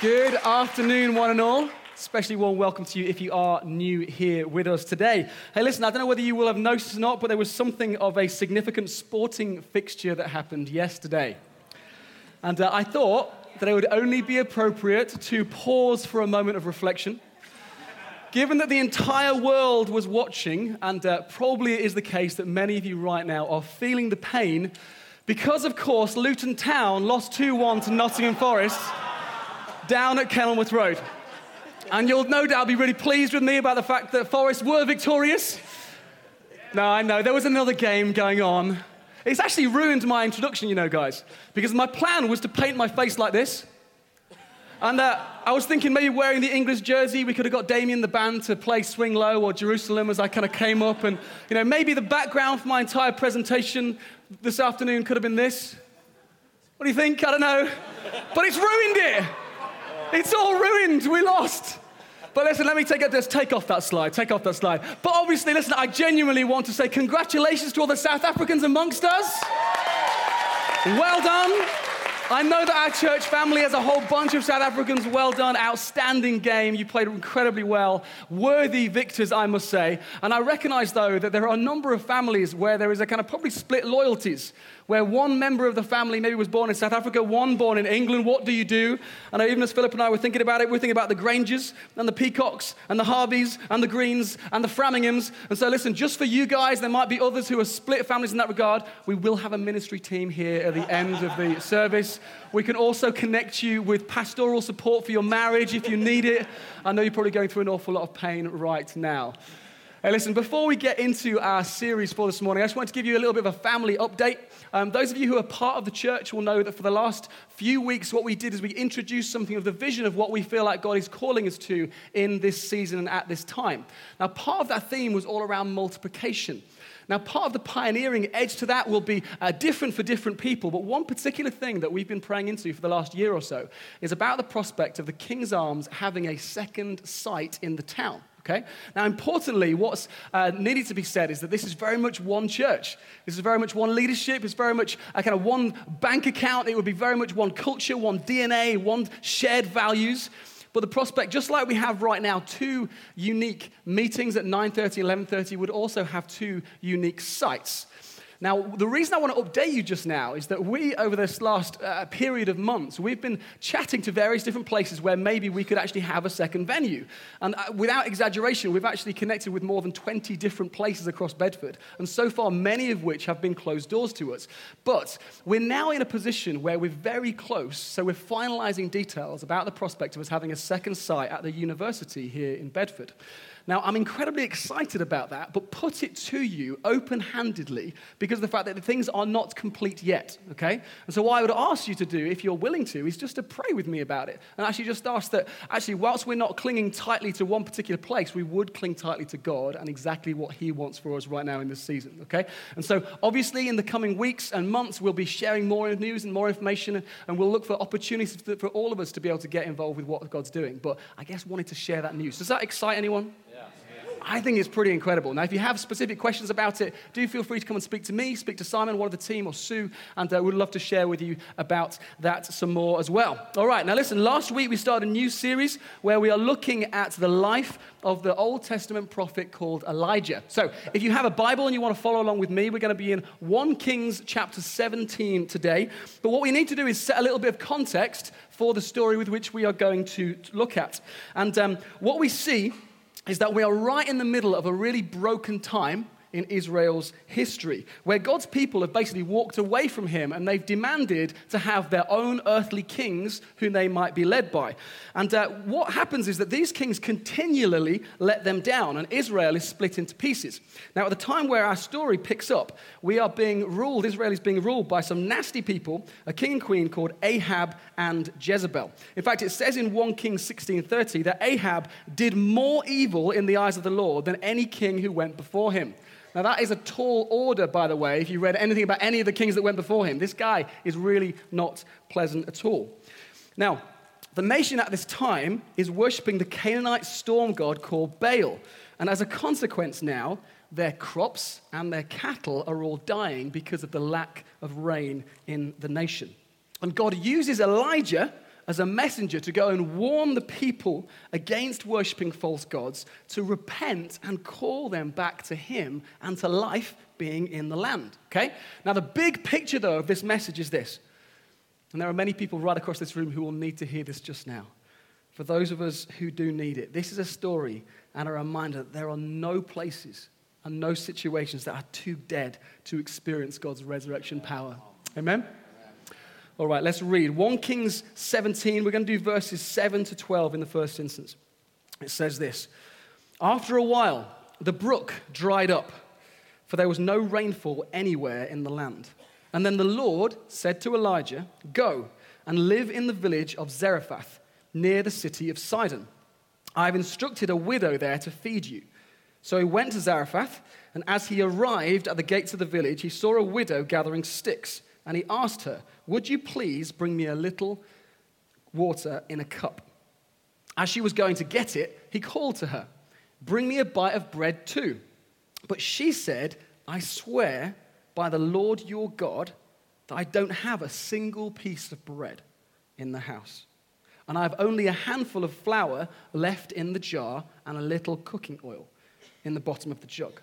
Good afternoon, one and all. Especially warm welcome to you if you are new here with us today. Hey, listen, I don't know whether you will have noticed or not, but there was something of a significant sporting fixture that happened yesterday. And uh, I thought that it would only be appropriate to pause for a moment of reflection. Given that the entire world was watching, and uh, probably it is the case that many of you right now are feeling the pain because, of course, Luton Town lost 2 1 to Nottingham Forest down at Kenilworth Road. And you'll no doubt be really pleased with me about the fact that Forest were victorious. No, I know, there was another game going on. It's actually ruined my introduction, you know, guys, because my plan was to paint my face like this. And uh, I was thinking maybe wearing the English jersey, we could have got Damien the band to play Swing Low or Jerusalem as I kind of came up. And, you know, maybe the background for my entire presentation this afternoon could have been this. What do you think? I don't know. But it's ruined it. It's all ruined. We lost. But listen, let me take it. Just take off that slide. Take off that slide. But obviously, listen, I genuinely want to say congratulations to all the South Africans amongst us. Well done. I know that our church family has a whole bunch of South Africans. Well done. Outstanding game. You played incredibly well. Worthy victors, I must say. And I recognize, though, that there are a number of families where there is a kind of probably split loyalties where one member of the family maybe was born in South Africa, one born in England. What do you do? And even as Philip and I were thinking about it, we are thinking about the Grangers and the Peacocks and the Harveys and the Greens and the Framinghams. And so, listen, just for you guys, there might be others who are split families in that regard. We will have a ministry team here at the end of the service. We can also connect you with pastoral support for your marriage if you need it. I know you're probably going through an awful lot of pain right now. Hey, listen, before we get into our series for this morning, I just want to give you a little bit of a family update. Um, those of you who are part of the church will know that for the last few weeks, what we did is we introduced something of the vision of what we feel like God is calling us to in this season and at this time. Now, part of that theme was all around multiplication. Now, part of the pioneering edge to that will be uh, different for different people, but one particular thing that we've been praying into for the last year or so is about the prospect of the King's Arms having a second site in the town. Okay? Now, importantly, what's uh, needed to be said is that this is very much one church. This is very much one leadership. It's very much a kind of one bank account. It would be very much one culture, one DNA, one shared values. But the prospect, just like we have right now, two unique meetings at 9:30, 11:30, would also have two unique sites. Now, the reason I want to update you just now is that we, over this last uh, period of months, we've been chatting to various different places where maybe we could actually have a second venue. And uh, without exaggeration, we've actually connected with more than 20 different places across Bedford. And so far, many of which have been closed doors to us. But we're now in a position where we're very close, so we're finalizing details about the prospect of us having a second site at the university here in Bedford. Now, I'm incredibly excited about that, but put it to you open handedly because of the fact that the things are not complete yet, okay? And so, what I would ask you to do, if you're willing to, is just to pray with me about it and actually just ask that, actually, whilst we're not clinging tightly to one particular place, we would cling tightly to God and exactly what He wants for us right now in this season, okay? And so, obviously, in the coming weeks and months, we'll be sharing more news and more information, and we'll look for opportunities for all of us to be able to get involved with what God's doing. But I guess wanted to share that news. Does that excite anyone? I think it's pretty incredible. Now, if you have specific questions about it, do feel free to come and speak to me, speak to Simon, one of the team, or Sue, and uh, we'd love to share with you about that some more as well. All right, now listen, last week we started a new series where we are looking at the life of the Old Testament prophet called Elijah. So, if you have a Bible and you want to follow along with me, we're going to be in 1 Kings chapter 17 today. But what we need to do is set a little bit of context for the story with which we are going to look at. And um, what we see is that we are right in the middle of a really broken time in Israel's history, where God's people have basically walked away from him and they've demanded to have their own earthly kings whom they might be led by. And uh, what happens is that these kings continually let them down, and Israel is split into pieces. Now, at the time where our story picks up, we are being ruled, Israel is being ruled by some nasty people, a king and queen called Ahab and Jezebel. In fact, it says in 1 Kings 16:30 that Ahab did more evil in the eyes of the Lord than any king who went before him. Now, that is a tall order, by the way, if you read anything about any of the kings that went before him. This guy is really not pleasant at all. Now, the nation at this time is worshipping the Canaanite storm god called Baal. And as a consequence, now, their crops and their cattle are all dying because of the lack of rain in the nation. And God uses Elijah as a messenger to go and warn the people against worshipping false gods, to repent and call them back to him and to life being in the land. Okay? Now, the big picture, though, of this message is this. And there are many people right across this room who will need to hear this just now. For those of us who do need it, this is a story and a reminder that there are no places and no situations that are too dead to experience God's resurrection power. Amen? All right, let's read 1 Kings 17. We're going to do verses 7 to 12 in the first instance. It says this After a while, the brook dried up, for there was no rainfall anywhere in the land. And then the Lord said to Elijah, Go and live in the village of Zarephath, near the city of Sidon. I have instructed a widow there to feed you. So he went to Zarephath, and as he arrived at the gates of the village, he saw a widow gathering sticks, and he asked her, would you please bring me a little water in a cup? As she was going to get it, he called to her, Bring me a bite of bread too. But she said, I swear by the Lord your God that I don't have a single piece of bread in the house. And I have only a handful of flour left in the jar and a little cooking oil in the bottom of the jug.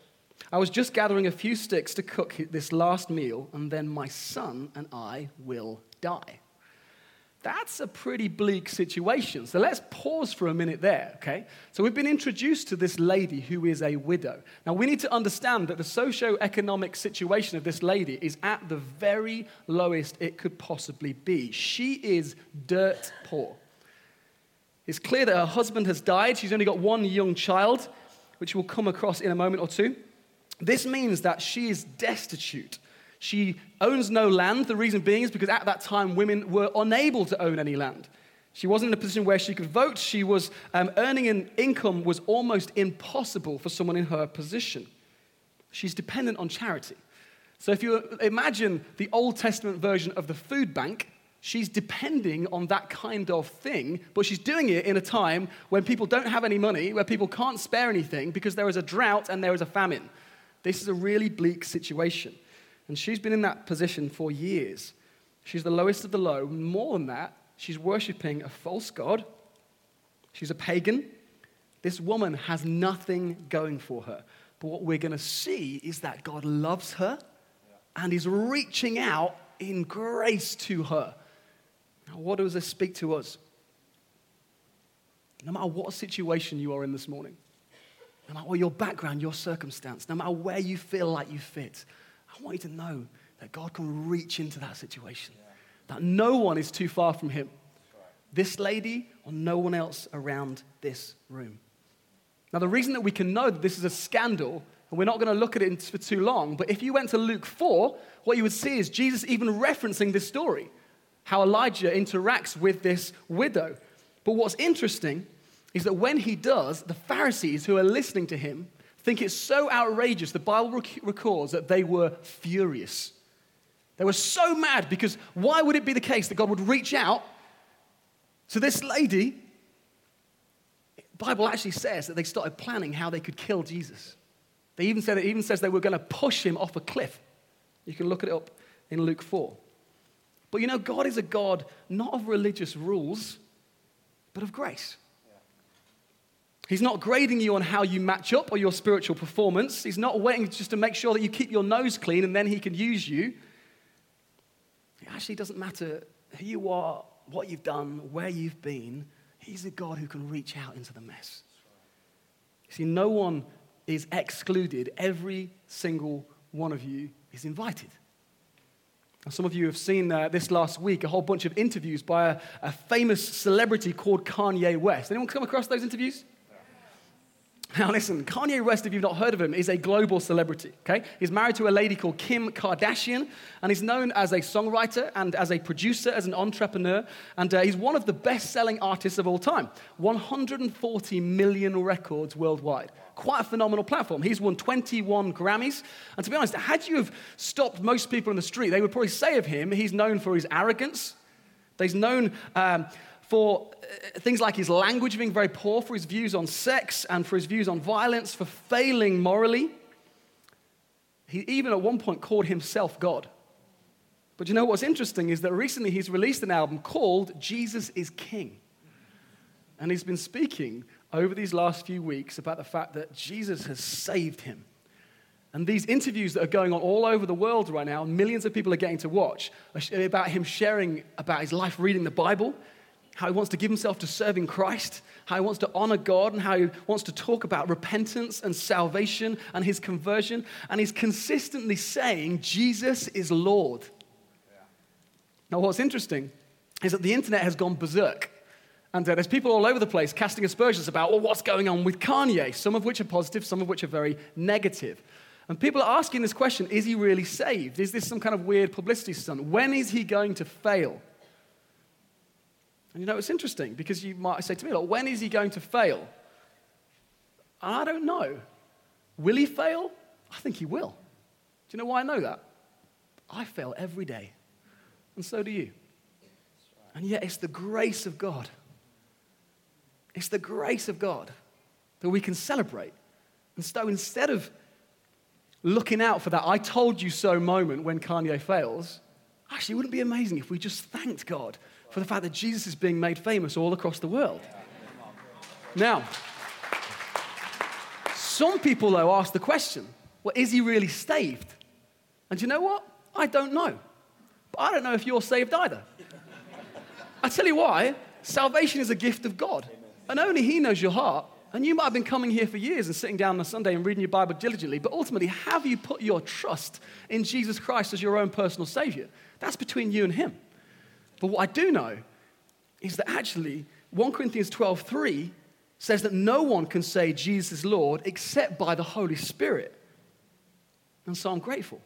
I was just gathering a few sticks to cook this last meal, and then my son and I will die. That's a pretty bleak situation. So let's pause for a minute there, okay? So we've been introduced to this lady who is a widow. Now we need to understand that the socio-economic situation of this lady is at the very lowest it could possibly be. She is dirt poor. It's clear that her husband has died. She's only got one young child, which we'll come across in a moment or two. This means that she is destitute. She owns no land. The reason being is because at that time women were unable to own any land. She wasn't in a position where she could vote. She was um, earning an income was almost impossible for someone in her position. She's dependent on charity. So if you imagine the Old Testament version of the food bank, she's depending on that kind of thing, but she's doing it in a time when people don't have any money, where people can't spare anything because there is a drought and there is a famine. This is a really bleak situation. And she's been in that position for years. She's the lowest of the low. More than that, she's worshiping a false God. She's a pagan. This woman has nothing going for her. But what we're going to see is that God loves her and is reaching out in grace to her. Now, what does this speak to us? No matter what situation you are in this morning, no matter what your background, your circumstance, no matter where you feel like you fit, I want you to know that God can reach into that situation, that no one is too far from Him. This lady or no one else around this room. Now, the reason that we can know that this is a scandal, and we're not going to look at it for too long, but if you went to Luke 4, what you would see is Jesus even referencing this story, how Elijah interacts with this widow. But what's interesting is that when he does, the Pharisees who are listening to him think it's so outrageous, the Bible rec- records that they were furious. They were so mad because why would it be the case that God would reach out to this lady? The Bible actually says that they started planning how they could kill Jesus. They even said it even says they were going to push him off a cliff. You can look it up in Luke 4. But you know, God is a God not of religious rules, but of grace. He's not grading you on how you match up or your spiritual performance. He's not waiting just to make sure that you keep your nose clean and then he can use you. It actually doesn't matter who you are, what you've done, where you've been. He's a God who can reach out into the mess. See, no one is excluded. Every single one of you is invited. Now, some of you have seen uh, this last week a whole bunch of interviews by a, a famous celebrity called Kanye West. Anyone come across those interviews? Now, listen, Kanye West, if you've not heard of him, is a global celebrity, okay? He's married to a lady called Kim Kardashian, and he's known as a songwriter and as a producer, as an entrepreneur, and uh, he's one of the best selling artists of all time 140 million records worldwide. Quite a phenomenal platform. He's won 21 Grammys, and to be honest, had you have stopped most people in the street, they would probably say of him, he's known for his arrogance. He's known um, for uh, things like his language being very poor, for his views on sex and for his views on violence, for failing morally. He even at one point called himself God. But you know what's interesting is that recently he's released an album called Jesus is King. And he's been speaking over these last few weeks about the fact that Jesus has saved him. And these interviews that are going on all over the world right now, millions of people are getting to watch, about him sharing about his life reading the Bible, how he wants to give himself to serving Christ, how he wants to honor God, and how he wants to talk about repentance and salvation and his conversion. And he's consistently saying, Jesus is Lord. Yeah. Now, what's interesting is that the internet has gone berserk. And uh, there's people all over the place casting aspersions about, well, what's going on with Kanye? Some of which are positive, some of which are very negative. And people are asking this question is he really saved? Is this some kind of weird publicity stunt? When is he going to fail? And you know, it's interesting because you might say to me, like, when is he going to fail? I don't know. Will he fail? I think he will. Do you know why I know that? I fail every day, and so do you. And yet, it's the grace of God. It's the grace of God that we can celebrate. And so, instead of looking out for that I told you so moment when Kanye fails, actually, wouldn't be amazing if we just thanked God for the fact that Jesus is being made famous all across the world? Now, some people, though, ask the question well, is he really saved? And you know what? I don't know. But I don't know if you're saved either. I tell you why salvation is a gift of God, and only He knows your heart. And you might have been coming here for years and sitting down on a Sunday and reading your Bible diligently, but ultimately, have you put your trust in Jesus Christ as your own personal Savior? That's between you and Him. But what I do know is that actually, 1 Corinthians 12 3 says that no one can say Jesus is Lord except by the Holy Spirit. And so I'm grateful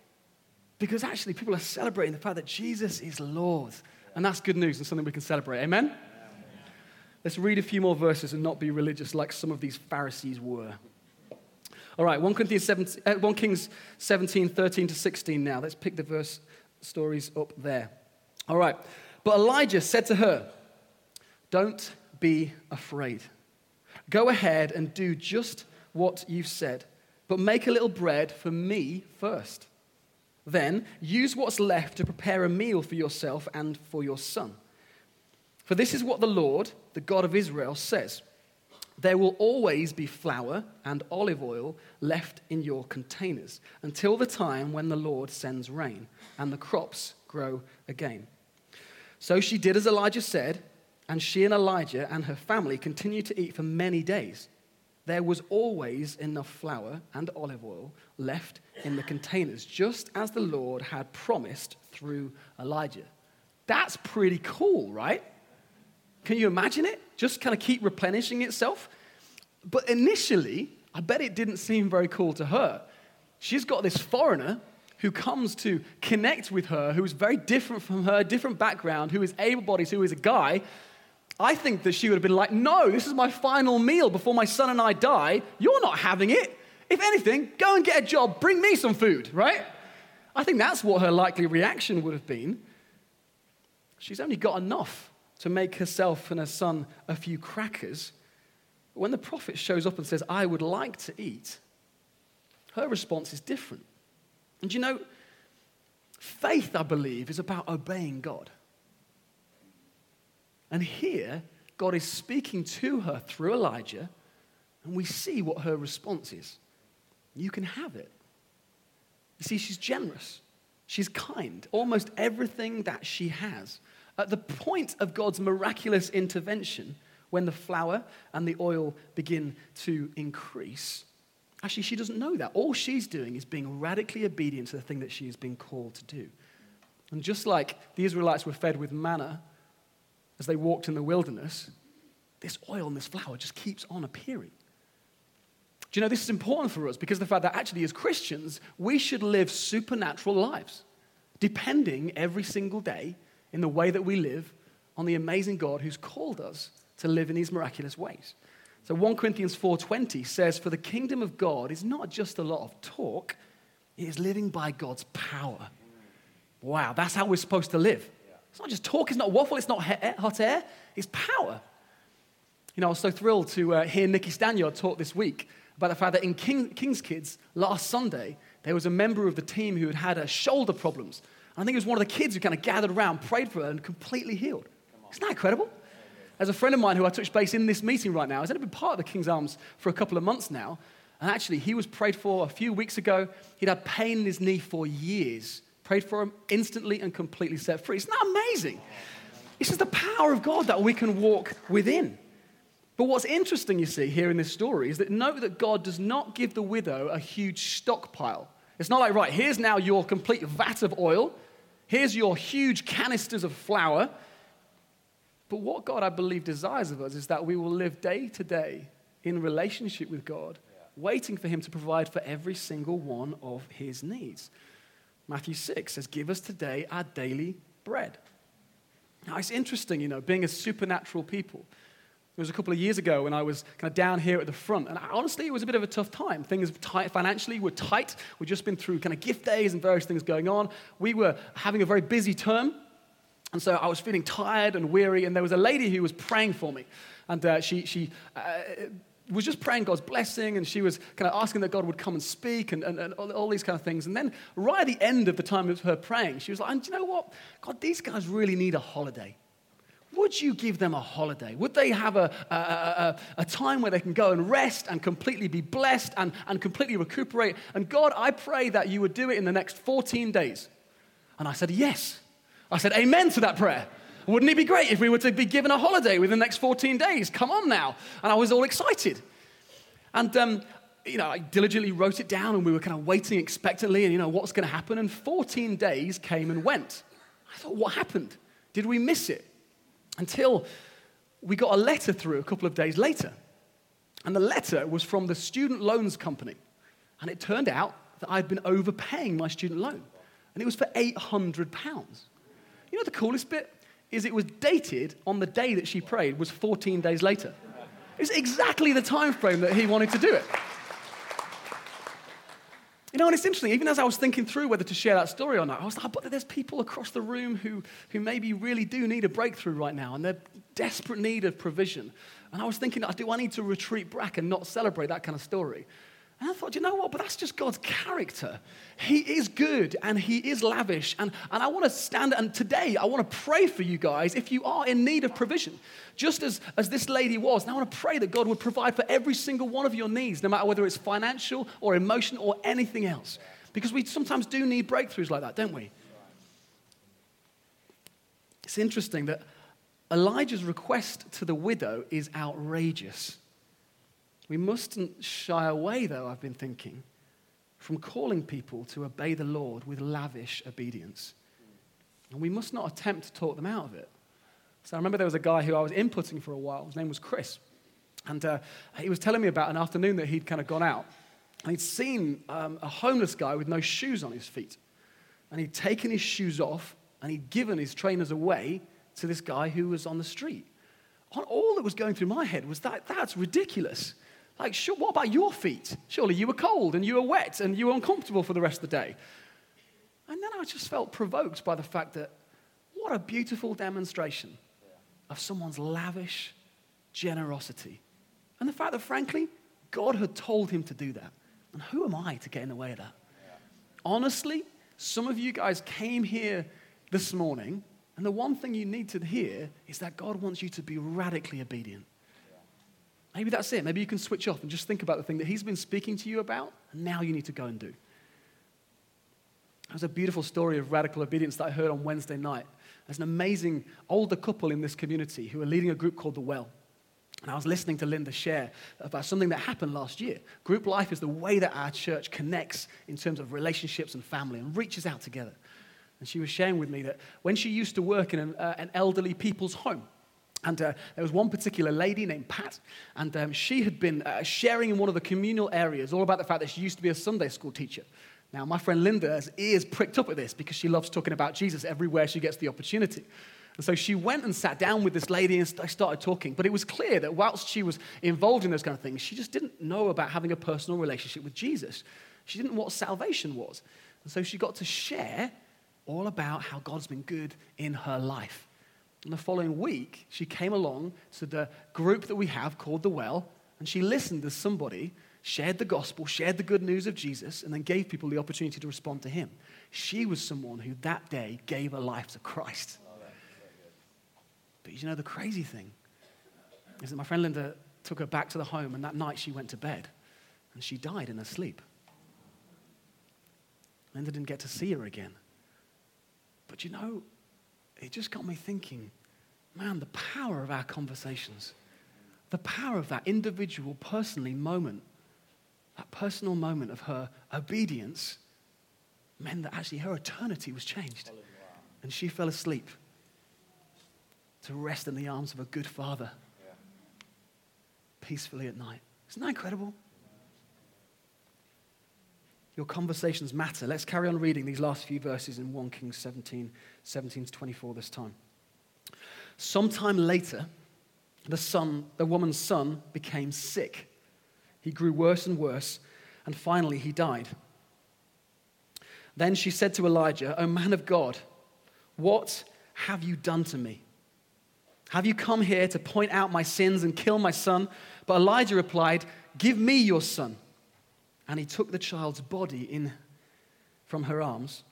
because actually, people are celebrating the fact that Jesus is Lord. And that's good news and something we can celebrate. Amen? Let's read a few more verses and not be religious like some of these Pharisees were. All right, 1, Corinthians 17, uh, 1 Kings 17, 13 to 16 now. Let's pick the verse stories up there. All right. But Elijah said to her, Don't be afraid. Go ahead and do just what you've said, but make a little bread for me first. Then use what's left to prepare a meal for yourself and for your son. For this is what the Lord, the God of Israel, says There will always be flour and olive oil left in your containers until the time when the Lord sends rain and the crops grow again. So she did as Elijah said, and she and Elijah and her family continued to eat for many days. There was always enough flour and olive oil left in the containers, just as the Lord had promised through Elijah. That's pretty cool, right? Can you imagine it? Just kind of keep replenishing itself. But initially, I bet it didn't seem very cool to her. She's got this foreigner who comes to connect with her, who is very different from her, different background, who is able bodied, who is a guy. I think that she would have been like, No, this is my final meal before my son and I die. You're not having it. If anything, go and get a job, bring me some food, right? I think that's what her likely reaction would have been. She's only got enough to make herself and her son a few crackers. But when the prophet shows up and says, I would like to eat, her response is different. And you know, faith, I believe, is about obeying God. And here, God is speaking to her through Elijah, and we see what her response is. You can have it. You see, she's generous, she's kind. Almost everything that she has at the point of God's miraculous intervention, when the flour and the oil begin to increase, actually, she doesn't know that. All she's doing is being radically obedient to the thing that she has been called to do. And just like the Israelites were fed with manna as they walked in the wilderness, this oil and this flour just keeps on appearing. Do you know this is important for us because of the fact that actually, as Christians, we should live supernatural lives, depending every single day in the way that we live on the amazing God who's called us to live in these miraculous ways. So 1 Corinthians 4:20 says for the kingdom of God is not just a lot of talk, it is living by God's power. Wow, that's how we're supposed to live. It's not just talk, it's not waffle, it's not hot air, it's power. You know, I was so thrilled to uh, hear Nikki Stanyard talk this week about the fact that in King, King's Kids last Sunday, there was a member of the team who had had uh, shoulder problems And I think it was one of the kids who kind of gathered around, prayed for her, and completely healed. Isn't that incredible? As a friend of mine who I touch base in this meeting right now, has only been part of the King's Arms for a couple of months now. And actually, he was prayed for a few weeks ago. He'd had pain in his knee for years. Prayed for him instantly and completely set free. Isn't that amazing? This is the power of God that we can walk within. But what's interesting, you see, here in this story is that note that God does not give the widow a huge stockpile. It's not like, right, here's now your complete vat of oil, here's your huge canisters of flour. But what God, I believe, desires of us is that we will live day to day in relationship with God, waiting for Him to provide for every single one of His needs. Matthew 6 says, Give us today our daily bread. Now, it's interesting, you know, being a supernatural people. It was a couple of years ago when I was kind of down here at the front, and honestly, it was a bit of a tough time. Things tight, financially were tight. We'd just been through kind of gift days and various things going on. We were having a very busy term, and so I was feeling tired and weary, and there was a lady who was praying for me. And uh, she, she uh, was just praying God's blessing, and she was kind of asking that God would come and speak and, and, and all, all, these kind of things. And then, right at the end of the time of her praying, she was like, and you know what? God, these guys really need a holiday. Would you give them a holiday? Would they have a, a, a, a, time where they can go and rest and completely be blessed and, and completely recuperate? And God, I pray that you would do it in the next 14 days. And I said, Yes. I said, Amen to that prayer. Wouldn't it be great if we were to be given a holiday within the next 14 days? Come on now. And I was all excited. And, um, you know, I diligently wrote it down and we were kind of waiting expectantly and, you know, what's going to happen? And 14 days came and went. I thought, what happened? Did we miss it? Until we got a letter through a couple of days later. And the letter was from the student loans company. And it turned out that I'd been overpaying my student loan. And it was for 800 pounds. You know the coolest bit? Is it was dated on the day that she prayed, was 14 days later. It's exactly the time frame that he wanted to do it. You know, and it's interesting, even as I was thinking through whether to share that story or not, I was like, but there's people across the room who, who maybe really do need a breakthrough right now, and they're desperate need of provision. And I was thinking, do I need to retreat back and not celebrate that kind of story? And I thought, you know what? But that's just God's character. He is good and He is lavish. And, and I want to stand, and today I want to pray for you guys if you are in need of provision, just as, as this lady was. And I want to pray that God would provide for every single one of your needs, no matter whether it's financial or emotional or anything else. Because we sometimes do need breakthroughs like that, don't we? It's interesting that Elijah's request to the widow is outrageous. We mustn't shy away, though, I've been thinking, from calling people to obey the Lord with lavish obedience. And we must not attempt to talk them out of it. So I remember there was a guy who I was inputting for a while. His name was Chris. And uh, he was telling me about an afternoon that he'd kind of gone out. And he'd seen um, a homeless guy with no shoes on his feet. And he'd taken his shoes off and he'd given his trainers away to this guy who was on the street. All that was going through my head was that that's ridiculous. Like, sure, what about your feet? Surely you were cold and you were wet and you were uncomfortable for the rest of the day. And then I just felt provoked by the fact that what a beautiful demonstration of someone's lavish generosity. And the fact that, frankly, God had told him to do that. And who am I to get in the way of that? Honestly, some of you guys came here this morning, and the one thing you need to hear is that God wants you to be radically obedient. Maybe that's it. Maybe you can switch off and just think about the thing that He's been speaking to you about, and now you need to go and do. There's a beautiful story of radical obedience that I heard on Wednesday night. There's an amazing older couple in this community who are leading a group called The Well. And I was listening to Linda share about something that happened last year. Group life is the way that our church connects in terms of relationships and family and reaches out together. And she was sharing with me that when she used to work in an, uh, an elderly people's home, and uh, there was one particular lady named Pat, and um, she had been uh, sharing in one of the communal areas all about the fact that she used to be a Sunday school teacher. Now, my friend Linda has ears pricked up at this because she loves talking about Jesus everywhere she gets the opportunity. And so she went and sat down with this lady and started talking. But it was clear that whilst she was involved in those kind of things, she just didn't know about having a personal relationship with Jesus. She didn't know what salvation was. And so she got to share all about how God's been good in her life. And the following week, she came along to the group that we have called The Well, and she listened as somebody shared the gospel, shared the good news of Jesus, and then gave people the opportunity to respond to him. She was someone who that day gave her life to Christ. But you know, the crazy thing is that my friend Linda took her back to the home, and that night she went to bed and she died in her sleep. Linda didn't get to see her again. But you know, it just got me thinking man, the power of our conversations, the power of that individual, personally moment, that personal moment of her obedience meant that actually her eternity was changed. And she fell asleep to rest in the arms of a good father peacefully at night. Isn't that incredible? Your conversations matter. Let's carry on reading these last few verses in 1 Kings 17, 17 to 24 this time. Sometime later, the son, the woman's son became sick. He grew worse and worse, and finally he died. Then she said to Elijah, O man of God, what have you done to me? Have you come here to point out my sins and kill my son? But Elijah replied, Give me your son. And he took the child's body in from her arms,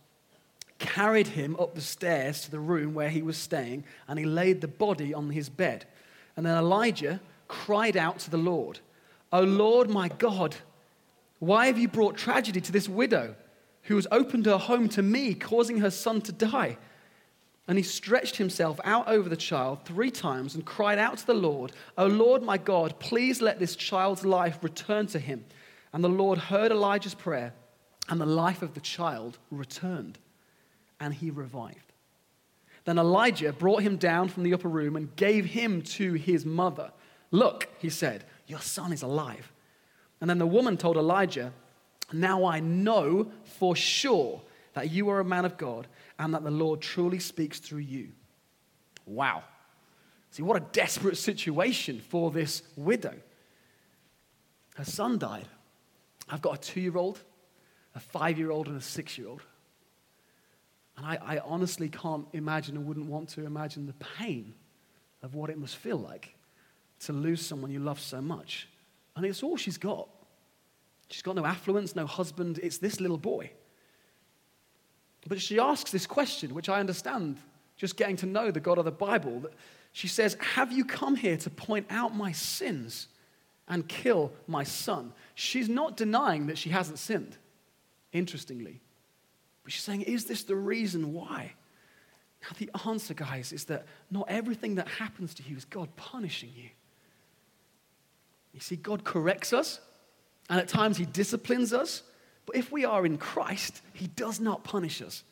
carried him up the stairs to the room where he was staying, and he laid the body on his bed. And then Elijah cried out to the Lord, O Lord my God, why have you brought tragedy to this widow who has opened her home to me, causing her son to die? And he stretched himself out over the child three times and cried out to the Lord, O Lord my God, please let this child's life return to him. And the Lord heard Elijah's prayer, and the life of the child returned, and he revived. Then Elijah brought him down from the upper room and gave him to his mother. Look, he said, your son is alive. And then the woman told Elijah, Now I know for sure that you are a man of God and that the Lord truly speaks through you. Wow. See, what a desperate situation for this widow. Her son died. I've got a two year old, a five year old, and a six year old. And I, I, honestly can't imagine and wouldn't want to imagine the pain of what it must feel like to lose someone you love so much. And it's all she's got. She's got no affluence, no husband. It's this little boy. But she asks this question, which I understand just getting to know the God of the Bible. That she says, Have you come here to point out my sins and kill my son? She's not denying that she hasn't sinned, interestingly. But she's saying, Is this the reason why? Now, the answer, guys, is that not everything that happens to you is God punishing you. You see, God corrects us, and at times He disciplines us, but if we are in Christ, He does not punish us.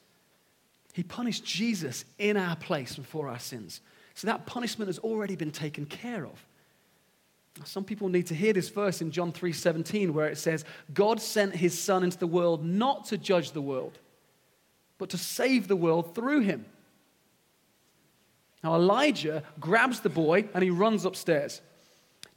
He punished Jesus in our place and for our sins. So that punishment has already been taken care of. Some people need to hear this verse in John 3:17 where it says, "God sent his son into the world not to judge the world, but to save the world through him." Now Elijah grabs the boy and he runs upstairs.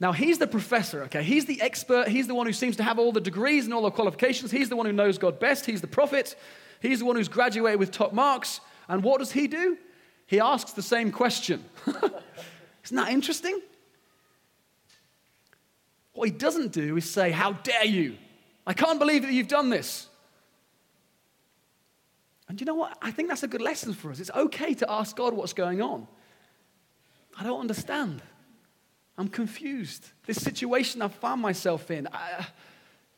Now, he's the professor, okay? He's the expert. He's the one who seems to have all the degrees and all the qualifications. He's the one who knows God best. He's the prophet. He's the one who's graduated with top marks. And what does he do? He asks the same question. Isn't that interesting? What he doesn't do is say, How dare you? I can't believe that you've done this. And you know what? I think that's a good lesson for us. It's okay to ask God what's going on. I don't understand. I'm confused. This situation I've found myself in, I,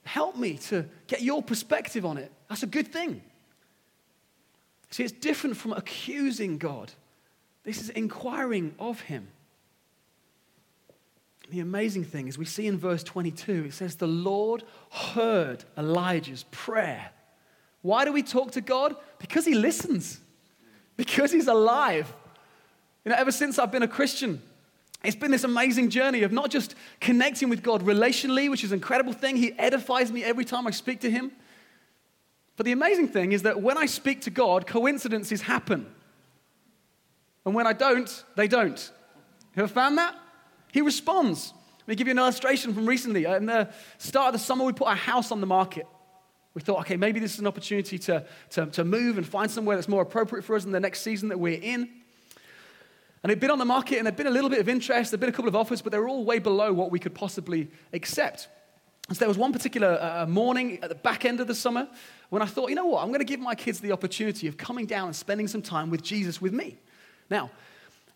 help me to get your perspective on it. That's a good thing. See, it's different from accusing God. This is inquiring of Him. The amazing thing is, we see in verse 22, it says, The Lord heard Elijah's prayer. Why do we talk to God? Because He listens, because He's alive. You know, ever since I've been a Christian, it's been this amazing journey of not just connecting with God relationally, which is an incredible thing. He edifies me every time I speak to Him. But the amazing thing is that when I speak to God, coincidences happen. And when I don't, they don't. You ever found that? He responds. Let me give you an illustration from recently. In the start of the summer, we put our house on the market. We thought, okay, maybe this is an opportunity to, to, to move and find somewhere that's more appropriate for us in the next season that we're in. And it'd been on the market and there'd been a little bit of interest, there'd been a couple of offers, but they were all way below what we could possibly accept. And so there was one particular uh, morning at the back end of the summer when I thought, you know what, I'm going to give my kids the opportunity of coming down and spending some time with Jesus with me. Now,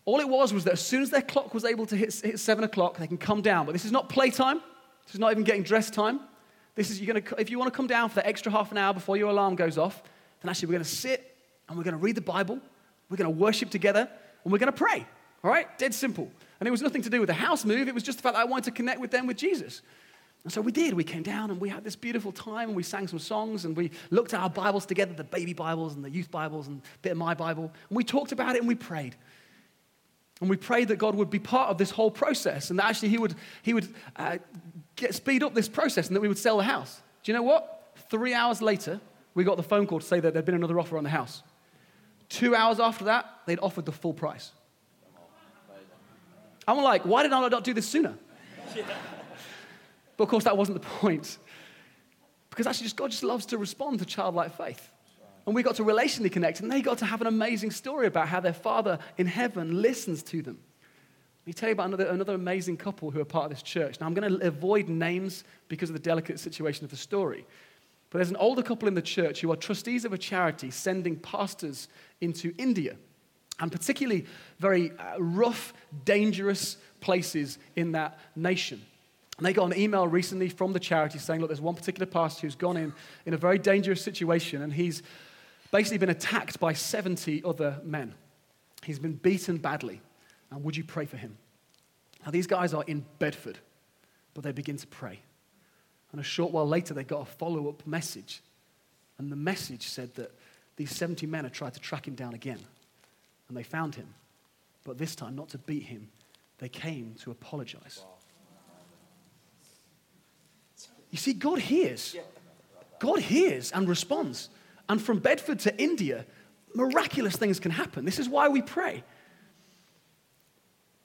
all it was was that as soon as their clock was able to hit, hit seven o'clock, they can come down. But this is not playtime. This is not even getting dressed time. This is, you're to, if you want to come down for that extra half an hour before your alarm goes off, then actually we're going to sit and we're going to read the Bible, we're going to worship together, and we're going to pray. All right? Dead simple. And it was nothing to do with the house move, it was just the fact that I wanted to connect with them with Jesus. And so we did. We came down and we had this beautiful time and we sang some songs and we looked at our Bibles together the baby Bibles and the youth Bibles and bit of my Bible. And we talked about it and we prayed. And we prayed that God would be part of this whole process and that actually He would, he would uh, get, speed up this process and that we would sell the house. Do you know what? Three hours later, we got the phone call to say that there'd been another offer on the house. Two hours after that, they'd offered the full price. I'm like, why did I not do this sooner? but of course, that wasn't the point. Because actually, just God just loves to respond to childlike faith. And we got to relationally connect, and they got to have an amazing story about how their Father in heaven listens to them. Let me tell you about another, another amazing couple who are part of this church. Now, I'm going to avoid names because of the delicate situation of the story. But there's an older couple in the church who are trustees of a charity sending pastors into India and particularly very uh, rough, dangerous places in that nation. And they got an email recently from the charity saying, look, there's one particular pastor who's gone in in a very dangerous situation and he's basically been attacked by 70 other men. He's been beaten badly. And would you pray for him? Now, these guys are in Bedford, but they begin to pray. And a short while later, they got a follow up message. And the message said that these 70 men had tried to track him down again and they found him. But this time, not to beat him, they came to apologize. You see, God hears. God hears and responds. And from Bedford to India, miraculous things can happen. This is why we pray.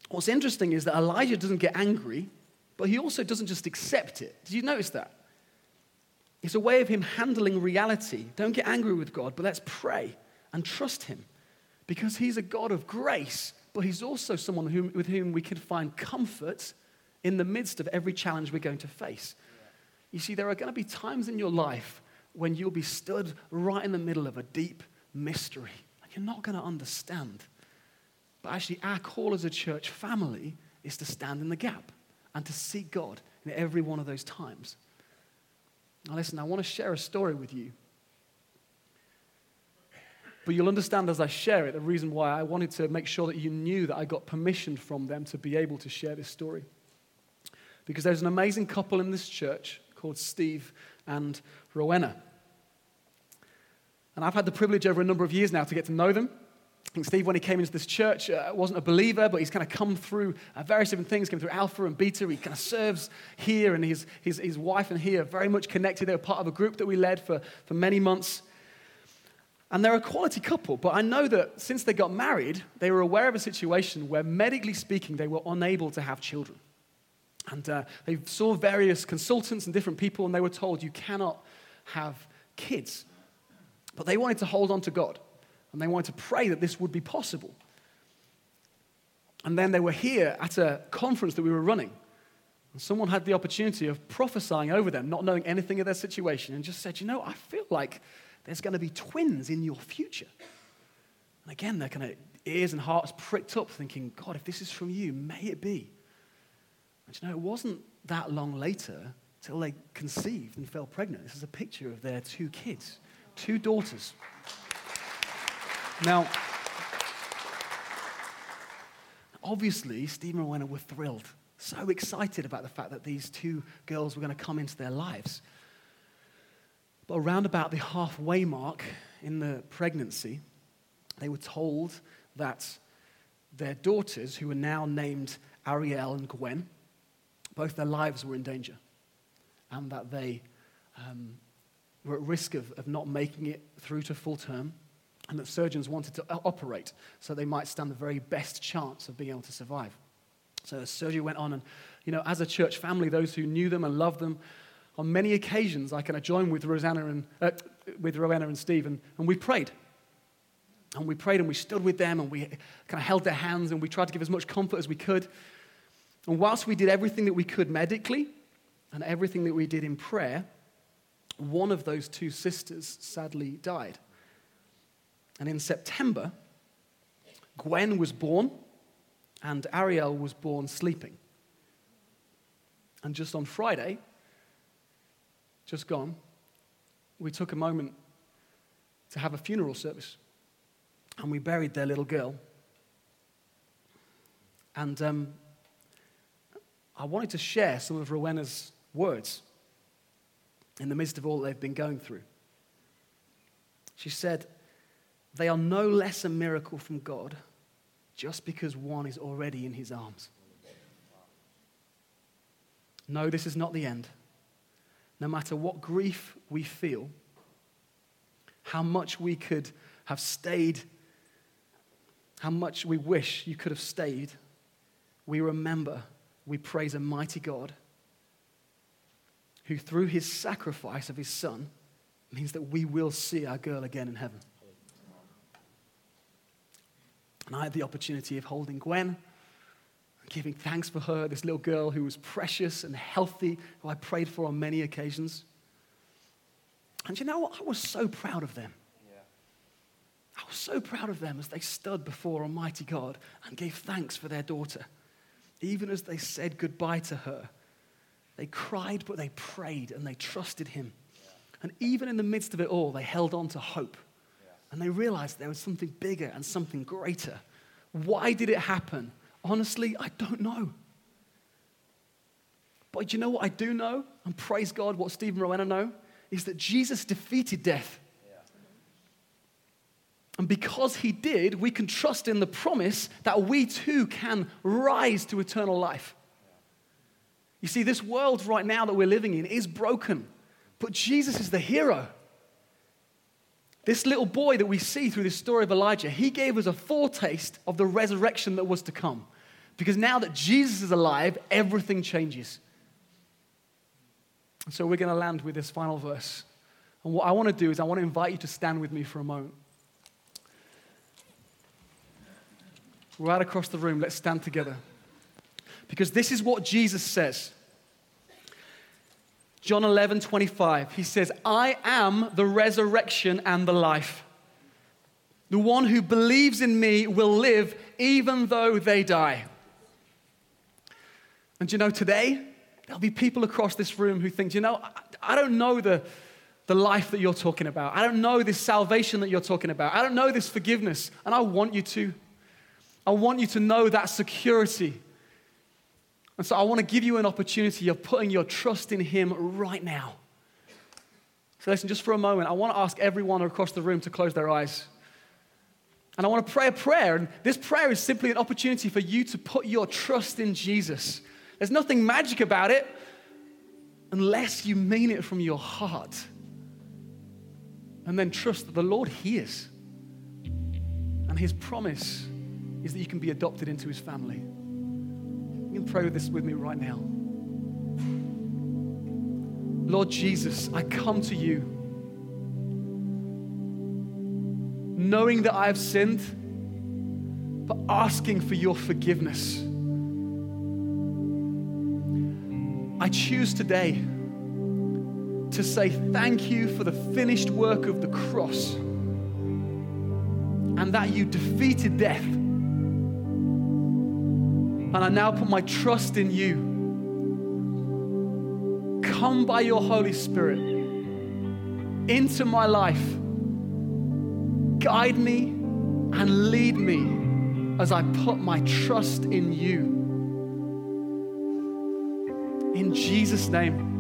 What's interesting is that Elijah doesn't get angry, but he also doesn't just accept it. Did you notice that? It's a way of him handling reality. Don't get angry with God, but let's pray and trust him because he's a God of grace, but he's also someone whom, with whom we can find comfort in the midst of every challenge we're going to face. You see, there are going to be times in your life when you'll be stood right in the middle of a deep mystery you're not going to understand. But actually, our call as a church family is to stand in the gap and to seek God in every one of those times. Now, listen, I want to share a story with you but you'll understand as I share it the reason why I wanted to make sure that you knew that I got permission from them to be able to share this story. Because there's an amazing couple in this church called Steve and Rowena. And I've had the privilege over a number of years now to get to know them. Steve, when he came into this church, uh, wasn't a believer, but he's kind of come through uh, various different things, came through Alpha and Beta. He kind of serves here, and his, his, his wife and he are very much connected. They were part of a group that we led for, for many months. And they're a quality couple, but I know that since they got married, they were aware of a situation where, medically speaking, they were unable to have children. And uh, they saw various consultants and different people, and they were told, you cannot have kids. But they wanted to hold on to God, and they wanted to pray that this would be possible. And then they were here at a conference that we were running. And someone had the opportunity of prophesying over them, not knowing anything of their situation, and just said, You know, I feel like there's going to be twins in your future. And again, their kind of ears and hearts pricked up, thinking, God, if this is from you, may it be. And you know, it wasn't that long later till they conceived and fell pregnant. This is a picture of their two kids, two daughters. Now, obviously, Steve and Rowena were thrilled, so excited about the fact that these two girls were going to come into their lives. But around about the halfway mark in the pregnancy, they were told that their daughters, who were now named Ariel and Gwen, both their lives were in danger and that they um, were at risk of, of not making it through to full term and that surgeons wanted to operate so they might stand the very best chance of being able to survive. So surgery went on, and you know, as a church family, those who knew them and loved them on many occasions, I kind of joined with Rosanna and, uh, with Rowena and Steve, and, and we prayed. And we prayed and we stood with them and we kind of held their hands and we tried to give as much comfort as we could. And whilst we did everything that we could medically, and everything that we did in prayer, one of those two sisters sadly died. And in September, Gwen was born and Ariel was born sleeping. And just on Friday, just gone, we took a moment to have a funeral service. And we buried their little girl. And um, I wanted to share some of Rowena's words in the midst of all they've been going through. She said, They are no less a miracle from God just because one is already in his arms. No, this is not the end. No matter what grief we feel, how much we could have stayed, how much we wish you could have stayed, we remember, we praise a mighty God who, through his sacrifice of his son, means that we will see our girl again in heaven. And I had the opportunity of holding Gwen, giving thanks for her, this little girl who was precious and healthy, who I prayed for on many occasions. And you know what? I was so proud of them. I was so proud of them as they stood before Almighty God and gave thanks for their daughter. Even as they said goodbye to her, they cried, but they prayed and they trusted Him. And even in the midst of it all, they held on to hope. And they realized there was something bigger and something greater. Why did it happen? Honestly, I don't know. But you know what I do know? And praise God, what Stephen Rowena know is that Jesus defeated death. And because he did, we can trust in the promise that we too can rise to eternal life. You see, this world right now that we're living in is broken, but Jesus is the hero. This little boy that we see through the story of Elijah, he gave us a foretaste of the resurrection that was to come. Because now that Jesus is alive, everything changes. So we're going to land with this final verse. And what I want to do is I want to invite you to stand with me for a moment. Right across the room, let's stand together. Because this is what Jesus says. John 11, 25, he says, I am the resurrection and the life. The one who believes in me will live even though they die. And you know, today, there'll be people across this room who think, you know, I, I don't know the, the life that you're talking about. I don't know this salvation that you're talking about. I don't know this forgiveness. And I want you to. I want you to know that security and so I want to give you an opportunity of putting your trust in Him right now. So listen, just for a moment, I want to ask everyone across the room to close their eyes. And I want to pray a prayer. And this prayer is simply an opportunity for you to put your trust in Jesus. There's nothing magic about it unless you mean it from your heart. And then trust that the Lord hears. And His promise is that you can be adopted into His family. You can pray this with me right now. Lord Jesus, I come to you knowing that I have sinned, but asking for your forgiveness. I choose today to say thank you for the finished work of the cross and that you defeated death and I now put my trust in you. Come by your Holy Spirit into my life. Guide me and lead me as I put my trust in you. In Jesus' name.